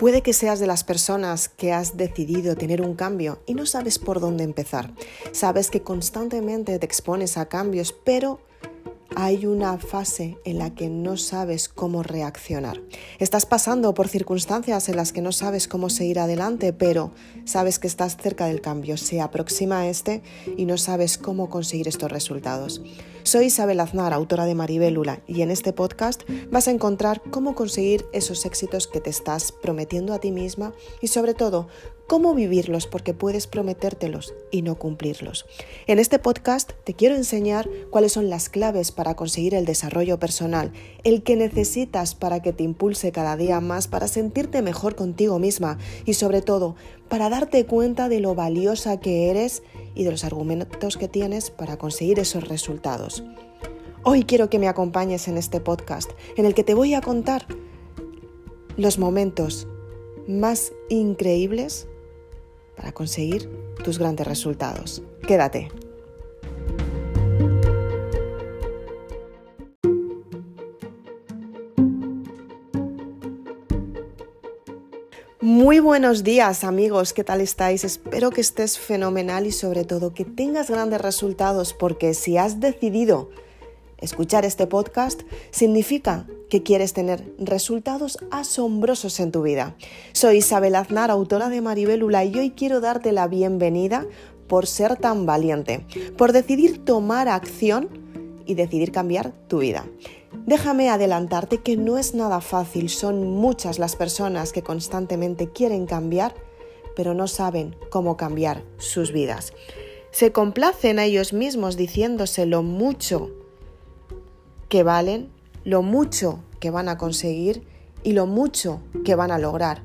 Puede que seas de las personas que has decidido tener un cambio y no sabes por dónde empezar. Sabes que constantemente te expones a cambios, pero hay una fase en la que no sabes cómo reaccionar. Estás pasando por circunstancias en las que no sabes cómo seguir adelante, pero sabes que estás cerca del cambio, se aproxima a este y no sabes cómo conseguir estos resultados. Soy Isabel Aznar, autora de Maribélula, y en este podcast vas a encontrar cómo conseguir esos éxitos que te estás prometiendo a ti misma y sobre todo cómo vivirlos porque puedes prometértelos y no cumplirlos. En este podcast te quiero enseñar cuáles son las claves para conseguir el desarrollo personal, el que necesitas para que te impulse cada día más, para sentirte mejor contigo misma y sobre todo para darte cuenta de lo valiosa que eres y de los argumentos que tienes para conseguir esos resultados. Hoy quiero que me acompañes en este podcast en el que te voy a contar los momentos más increíbles para conseguir tus grandes resultados. Quédate. Muy buenos días amigos, ¿qué tal estáis? Espero que estés fenomenal y sobre todo que tengas grandes resultados porque si has decidido escuchar este podcast significa que quieres tener resultados asombrosos en tu vida. Soy Isabel Aznar, autora de Maribelula, y hoy quiero darte la bienvenida por ser tan valiente, por decidir tomar acción y decidir cambiar tu vida. Déjame adelantarte que no es nada fácil, son muchas las personas que constantemente quieren cambiar, pero no saben cómo cambiar sus vidas. Se complacen a ellos mismos diciéndose lo mucho que valen lo mucho que van a conseguir y lo mucho que van a lograr,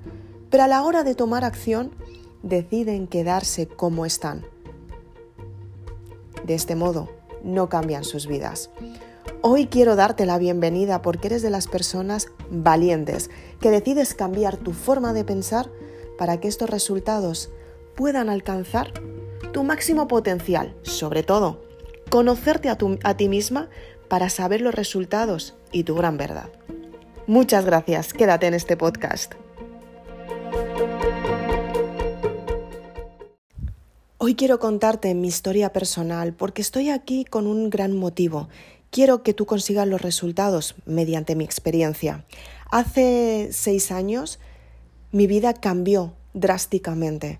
pero a la hora de tomar acción deciden quedarse como están. De este modo, no cambian sus vidas. Hoy quiero darte la bienvenida porque eres de las personas valientes que decides cambiar tu forma de pensar para que estos resultados puedan alcanzar tu máximo potencial, sobre todo conocerte a, ti misma para saber los resultados y tu gran verdad. Muchas gracias, quédate en este podcast. Hoy quiero contarte mi historia personal porque estoy aquí con un gran motivo. Quiero que tú consigas los resultados mediante mi experiencia. Hace seis años mi vida cambió drásticamente.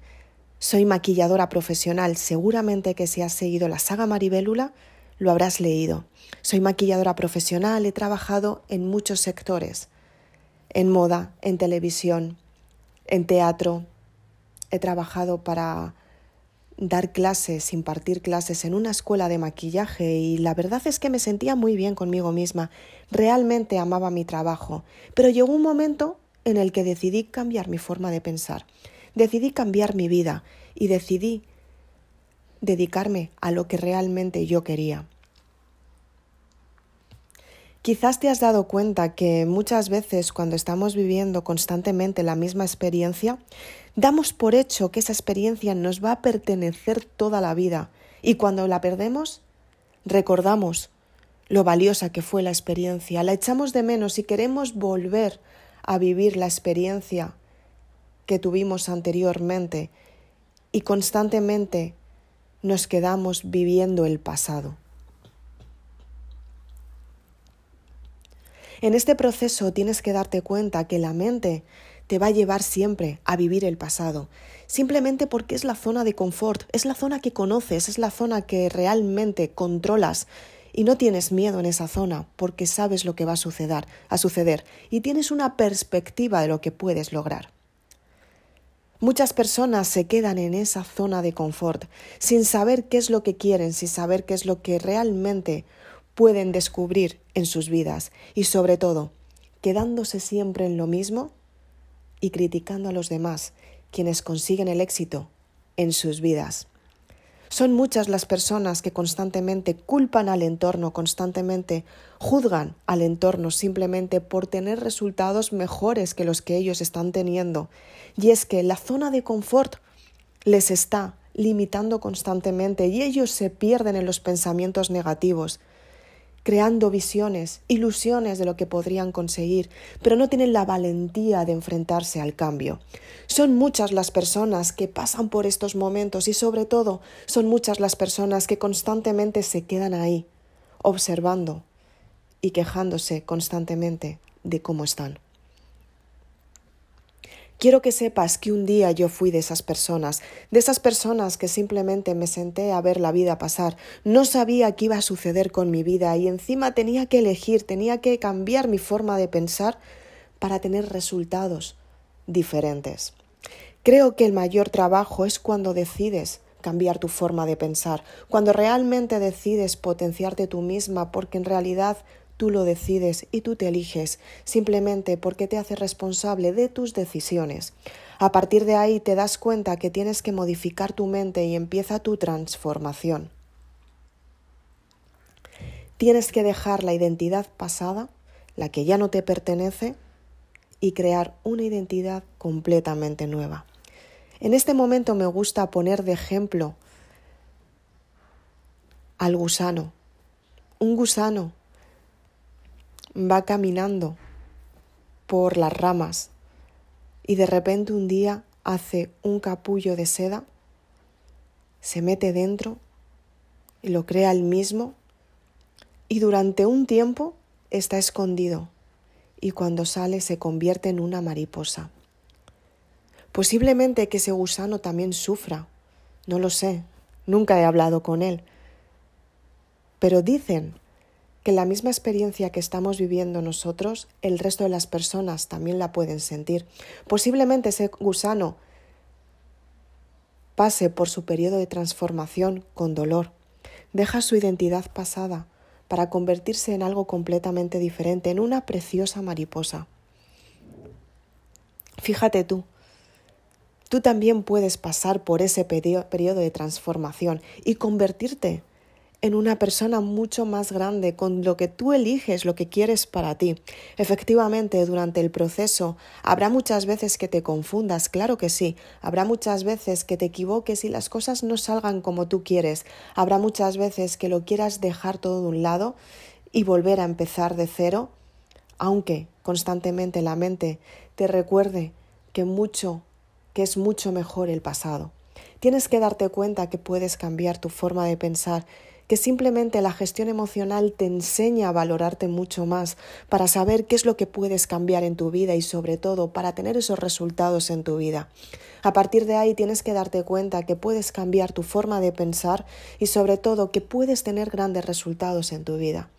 Soy maquilladora profesional. Seguramente que si has seguido la saga Maribélula, lo habrás leído. Soy maquilladora profesional, he trabajado en muchos sectores, en moda, en televisión, en teatro. He trabajado para dar clases, impartir clases en una escuela de maquillaje y la verdad es que me sentía muy bien conmigo misma. Realmente amaba mi trabajo, pero llegó un momento en el que decidí cambiar mi forma de pensar. Decidí cambiar mi vida y decidí dedicarme a lo que realmente yo quería. Quizás te has dado cuenta que muchas veces cuando estamos viviendo constantemente la misma experiencia, damos por hecho que esa experiencia nos va a pertenecer toda la vida y cuando la perdemos, recordamos lo valiosa que fue la experiencia, la echamos de menos y queremos volver a vivir la experiencia que tuvimos anteriormente y constantemente nos quedamos viviendo el pasado. En este proceso tienes que darte cuenta que la mente te va a llevar siempre a vivir el pasado, simplemente porque es la zona de confort, es la zona que conoces, es la zona que realmente controlas y no tienes miedo en esa zona porque sabes lo que va a suceder, a suceder y tienes una perspectiva de lo que puedes lograr. Muchas personas se quedan en esa zona de confort sin saber qué es lo que quieren, sin saber qué es lo que realmente pueden descubrir en sus vidas y sobre todo quedándose siempre en lo mismo y criticando a los demás, quienes consiguen el éxito en sus vidas. Son muchas las personas que constantemente culpan al entorno, constantemente juzgan al entorno simplemente por tener resultados mejores que los que ellos están teniendo. Y es que la zona de confort les está limitando constantemente y ellos se pierden en los pensamientos negativos. Creando visiones, ilusiones de lo que podrían conseguir, pero no tienen la valentía de enfrentarse al cambio. Son muchas las personas que pasan por estos momentos y sobre todo son muchas las personas que constantemente se quedan ahí, observando y quejándose constantemente de cómo están. Quiero que sepas que un día yo fui de esas personas, de esas personas que simplemente me senté a ver la vida pasar, no sabía qué iba a suceder con mi vida y encima tenía que elegir, tenía que cambiar mi forma de pensar para tener resultados diferentes. Creo que el mayor trabajo es cuando decides cambiar tu forma de pensar, cuando realmente decides potenciarte tú misma porque en realidad Tú lo decides y tú te eliges simplemente porque te haces responsable de tus decisiones. A partir de ahí te das cuenta que tienes que modificar tu mente y empieza tu transformación. Tienes que dejar la identidad pasada, la que ya no te pertenece, y crear una identidad completamente nueva. En este momento me gusta poner de ejemplo al gusano. Un gusano va caminando por las ramas y de repente un día hace un capullo de seda, se mete dentro y lo crea él mismo y durante un tiempo está escondido y cuando sale se convierte en una mariposa. Posiblemente que ese gusano también sufra, no lo sé, nunca he hablado con él, pero dicen que la misma experiencia que estamos viviendo nosotros, el resto de las personas también la pueden sentir. Posiblemente ese gusano pase por su periodo de transformación con dolor, deja su identidad pasada para convertirse en algo completamente diferente, en una preciosa mariposa. Fíjate tú, tú también puedes pasar por ese periodo de transformación y convertirte en una persona mucho más grande, con lo que tú eliges, lo que quieres para ti. Efectivamente, durante el proceso habrá muchas veces que te confundas, claro que sí, habrá muchas veces que te equivoques y las cosas no salgan como tú quieres, habrá muchas veces que lo quieras dejar todo de un lado y volver a empezar de cero, aunque constantemente la mente te recuerde que mucho, que es mucho mejor el pasado. Tienes que darte cuenta que puedes cambiar tu forma de pensar que simplemente la gestión emocional te enseña a valorarte mucho más para saber qué es lo que puedes cambiar en tu vida y sobre todo para tener esos resultados en tu vida. A partir de ahí tienes que darte cuenta que puedes cambiar tu forma de pensar y sobre todo que puedes tener grandes resultados en tu vida.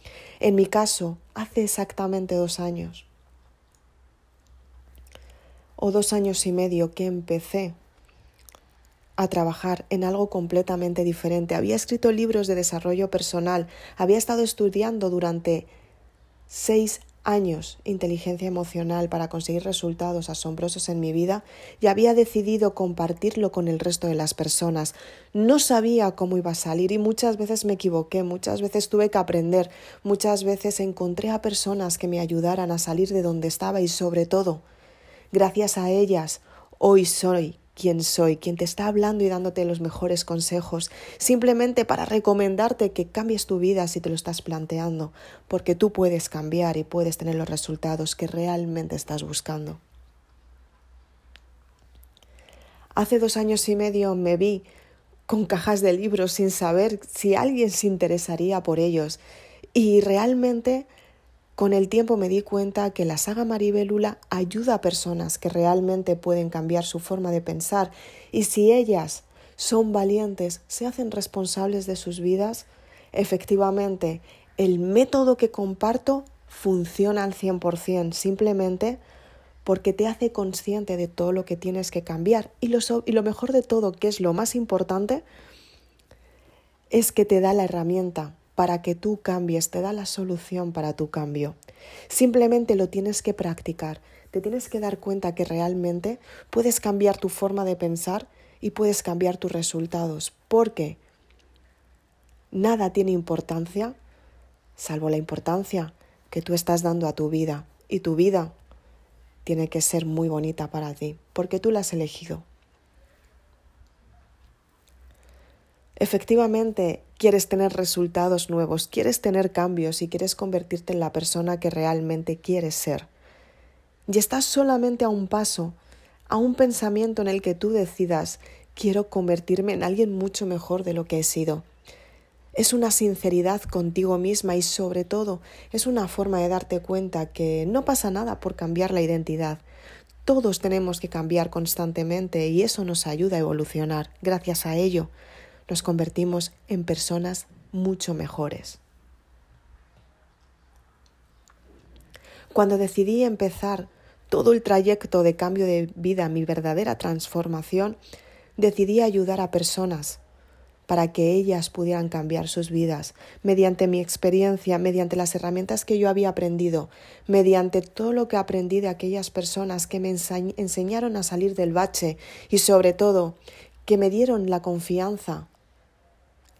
En mi caso, hace exactamente dos años o dos años y medio que empecé a trabajar en algo completamente diferente. Había escrito libros de desarrollo personal, había estado estudiando durante seis años inteligencia emocional para conseguir resultados asombrosos en mi vida y había decidido compartirlo con el resto de las personas. No sabía cómo iba a salir y muchas veces me equivoqué, muchas veces tuve que aprender, muchas veces encontré a personas que me ayudaran a salir de donde estaba y sobre todo, gracias a ellas, hoy soy quién soy, quien te está hablando y dándote los mejores consejos, simplemente para recomendarte que cambies tu vida si te lo estás planteando, porque tú puedes cambiar y puedes tener los resultados que realmente estás buscando. Hace dos años y medio me vi con cajas de libros sin saber si alguien se interesaría por ellos y realmente con el tiempo me di cuenta que la saga Maribelula ayuda a personas que realmente pueden cambiar su forma de pensar y si ellas son valientes, se hacen responsables de sus vidas, efectivamente el método que comparto funciona al 100%, simplemente porque te hace consciente de todo lo que tienes que cambiar. Y lo, y lo mejor de todo, que es lo más importante, es que te da la herramienta para que tú cambies, te da la solución para tu cambio. Simplemente lo tienes que practicar, te tienes que dar cuenta que realmente puedes cambiar tu forma de pensar y puedes cambiar tus resultados, porque nada tiene importancia salvo la importancia que tú estás dando a tu vida y tu vida tiene que ser muy bonita para ti, porque tú la has elegido. Efectivamente, quieres tener resultados nuevos, quieres tener cambios y quieres convertirte en la persona que realmente quieres ser. Y estás solamente a un paso, a un pensamiento en el que tú decidas quiero convertirme en alguien mucho mejor de lo que he sido. Es una sinceridad contigo misma y sobre todo es una forma de darte cuenta que no pasa nada por cambiar la identidad. Todos tenemos que cambiar constantemente y eso nos ayuda a evolucionar. Gracias a ello nos convertimos en personas mucho mejores. Cuando decidí empezar todo el trayecto de cambio de vida, mi verdadera transformación, decidí ayudar a personas para que ellas pudieran cambiar sus vidas, mediante mi experiencia, mediante las herramientas que yo había aprendido, mediante todo lo que aprendí de aquellas personas que me enseñaron a salir del bache y sobre todo que me dieron la confianza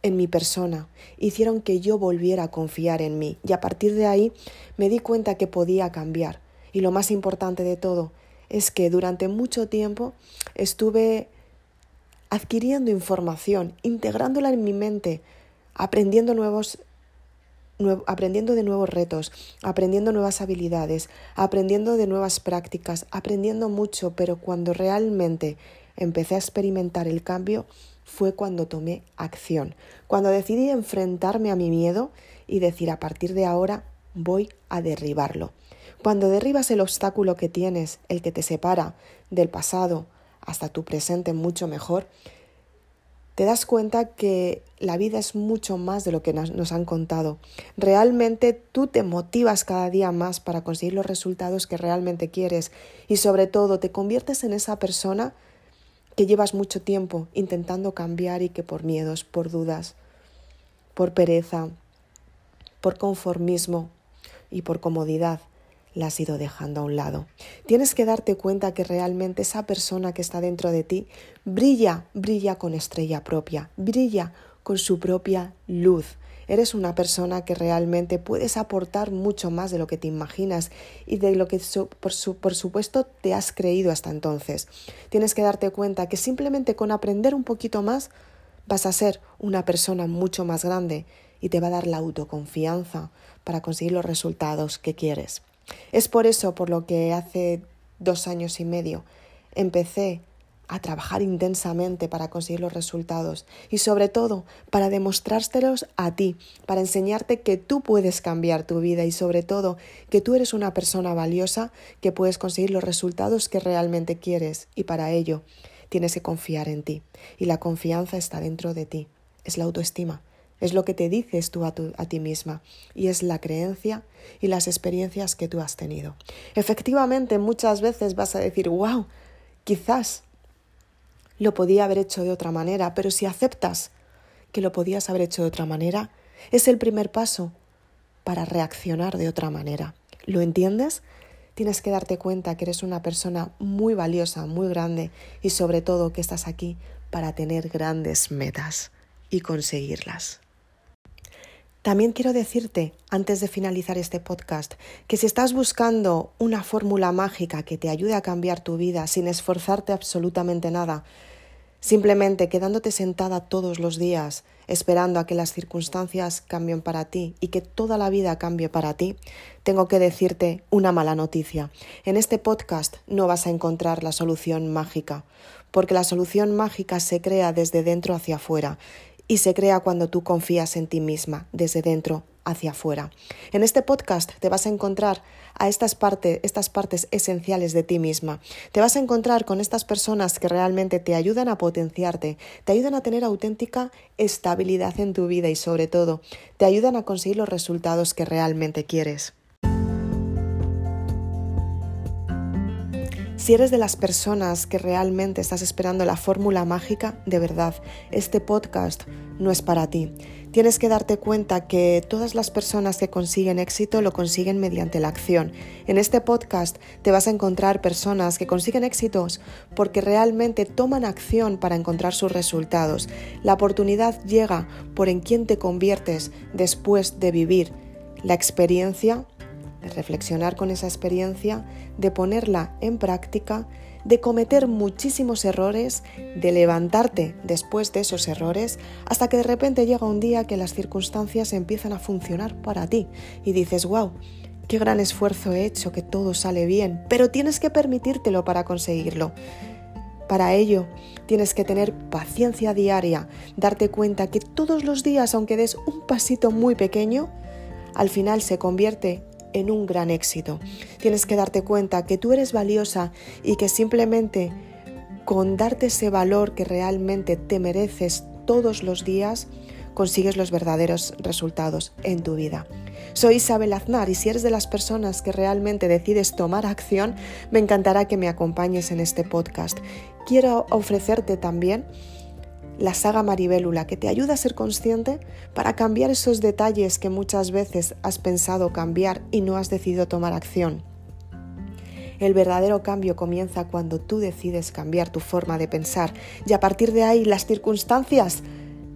en mi persona, hicieron que yo volviera a confiar en mí y a partir de ahí me di cuenta que podía cambiar. Y lo más importante de todo es que durante mucho tiempo estuve adquiriendo información, integrándola en mi mente, aprendiendo nuevos aprendiendo de nuevos retos, aprendiendo nuevas habilidades, aprendiendo de nuevas prácticas, aprendiendo mucho, pero cuando realmente empecé a experimentar el cambio, fue cuando tomé acción, cuando decidí enfrentarme a mi miedo y decir a partir de ahora voy a derribarlo. Cuando derribas el obstáculo que tienes, el que te separa del pasado hasta tu presente mucho mejor, te das cuenta que la vida es mucho más de lo que nos han contado. Realmente tú te motivas cada día más para conseguir los resultados que realmente quieres y sobre todo te conviertes en esa persona que llevas mucho tiempo intentando cambiar y que por miedos, por dudas, por pereza, por conformismo y por comodidad la has ido dejando a un lado. Tienes que darte cuenta que realmente esa persona que está dentro de ti brilla, brilla con estrella propia, brilla con su propia luz. Eres una persona que realmente puedes aportar mucho más de lo que te imaginas y de lo que por, supuesto te has creído hasta entonces. Tienes que darte cuenta que simplemente con aprender un poquito más vas a ser una persona mucho más grande y te va a dar la autoconfianza para conseguir los resultados que quieres. Es por eso por lo que hace dos años y medio empecé a trabajar intensamente para conseguir los resultados y sobre todo para demostrártelos a ti, para enseñarte que tú puedes cambiar tu vida y sobre todo que tú eres una persona valiosa que puedes conseguir los resultados que realmente quieres y para ello tienes que confiar en ti y la confianza está dentro de ti, es la autoestima. Es lo que te dices tú a, a, ti misma y es la creencia y las experiencias que tú has tenido. Efectivamente, muchas veces vas a decir, wow, quizás lo podía haber hecho de otra manera, pero si aceptas que lo podías haber hecho de otra manera, es el primer paso para reaccionar de otra manera. ¿Lo entiendes? Tienes que darte cuenta que eres una persona muy valiosa, muy grande y sobre todo que estás aquí para tener grandes metas y conseguirlas. También quiero decirte, antes de finalizar este podcast, que si estás buscando una fórmula mágica que te ayude a cambiar tu vida sin esforzarte absolutamente nada, simplemente quedándote sentada todos los días esperando a que las circunstancias cambien para ti y que toda la vida cambie para ti, tengo que decirte una mala noticia. En este podcast no vas a encontrar la solución mágica, porque la solución mágica se crea desde dentro hacia afuera y se crea cuando tú confías en ti misma, desde dentro hacia afuera. En este podcast te vas a encontrar a estas, estas partes esenciales de ti misma. Te vas a encontrar con estas personas que realmente te ayudan a potenciarte, te ayudan a tener auténtica estabilidad en tu vida y sobre todo te ayudan a conseguir los resultados que realmente quieres. Si eres de las personas que realmente estás esperando la fórmula mágica, de verdad, este podcast no es para ti. Tienes que darte cuenta que todas las personas que consiguen éxito lo consiguen mediante la acción. En este podcast te vas a encontrar personas que consiguen éxitos porque realmente toman acción para encontrar sus resultados. La oportunidad llega por en quién te conviertes después de vivir la experiencia reflexionar con esa experiencia, de ponerla en práctica, de cometer muchísimos errores, de levantarte después de esos errores, hasta que de repente llega un día que las circunstancias empiezan a funcionar para ti y dices, wow, qué gran esfuerzo he hecho, que todo sale bien, pero tienes que permitírtelo para conseguirlo. Para ello, tienes que tener paciencia diaria, darte cuenta que todos los días, aunque des un pasito muy pequeño, al final se convierte en un gran éxito. Tienes que darte cuenta que tú eres valiosa y que simplemente con darte ese valor que realmente te mereces todos los días, consigues los verdaderos resultados en tu vida. Soy Isabel Aznar y si eres de las personas que realmente decides tomar acción, me encantará que me acompañes en este podcast. Quiero ofrecerte también la saga Maribélula, que te ayuda a ser consciente para cambiar esos detalles que muchas veces has pensado cambiar y no has decidido tomar acción. El verdadero cambio comienza cuando tú decides cambiar tu forma de pensar y a partir de ahí las circunstancias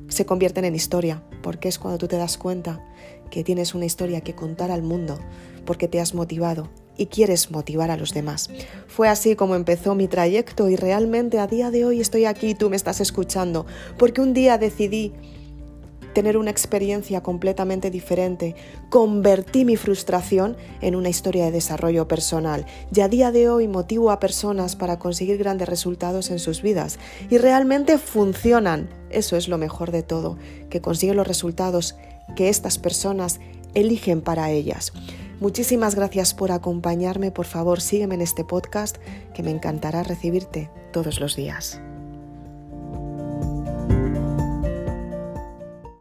se convierten en historia, porque es cuando tú te das cuenta que tienes una historia que contar al mundo, porque te has motivado y quieres motivar a los demás. Fue así como empezó mi trayecto y realmente a día de hoy estoy aquí y tú me estás escuchando, porque un día decidí tener una experiencia completamente diferente. Convertí mi frustración en una historia de desarrollo personal y a día de hoy motivo a personas para conseguir grandes resultados en sus vidas y realmente funcionan. Eso es lo mejor de todo, que consiguen los resultados que estas personas eligen para ellas. Muchísimas gracias por acompañarme, por favor sígueme en este podcast que me encantará recibirte todos los días.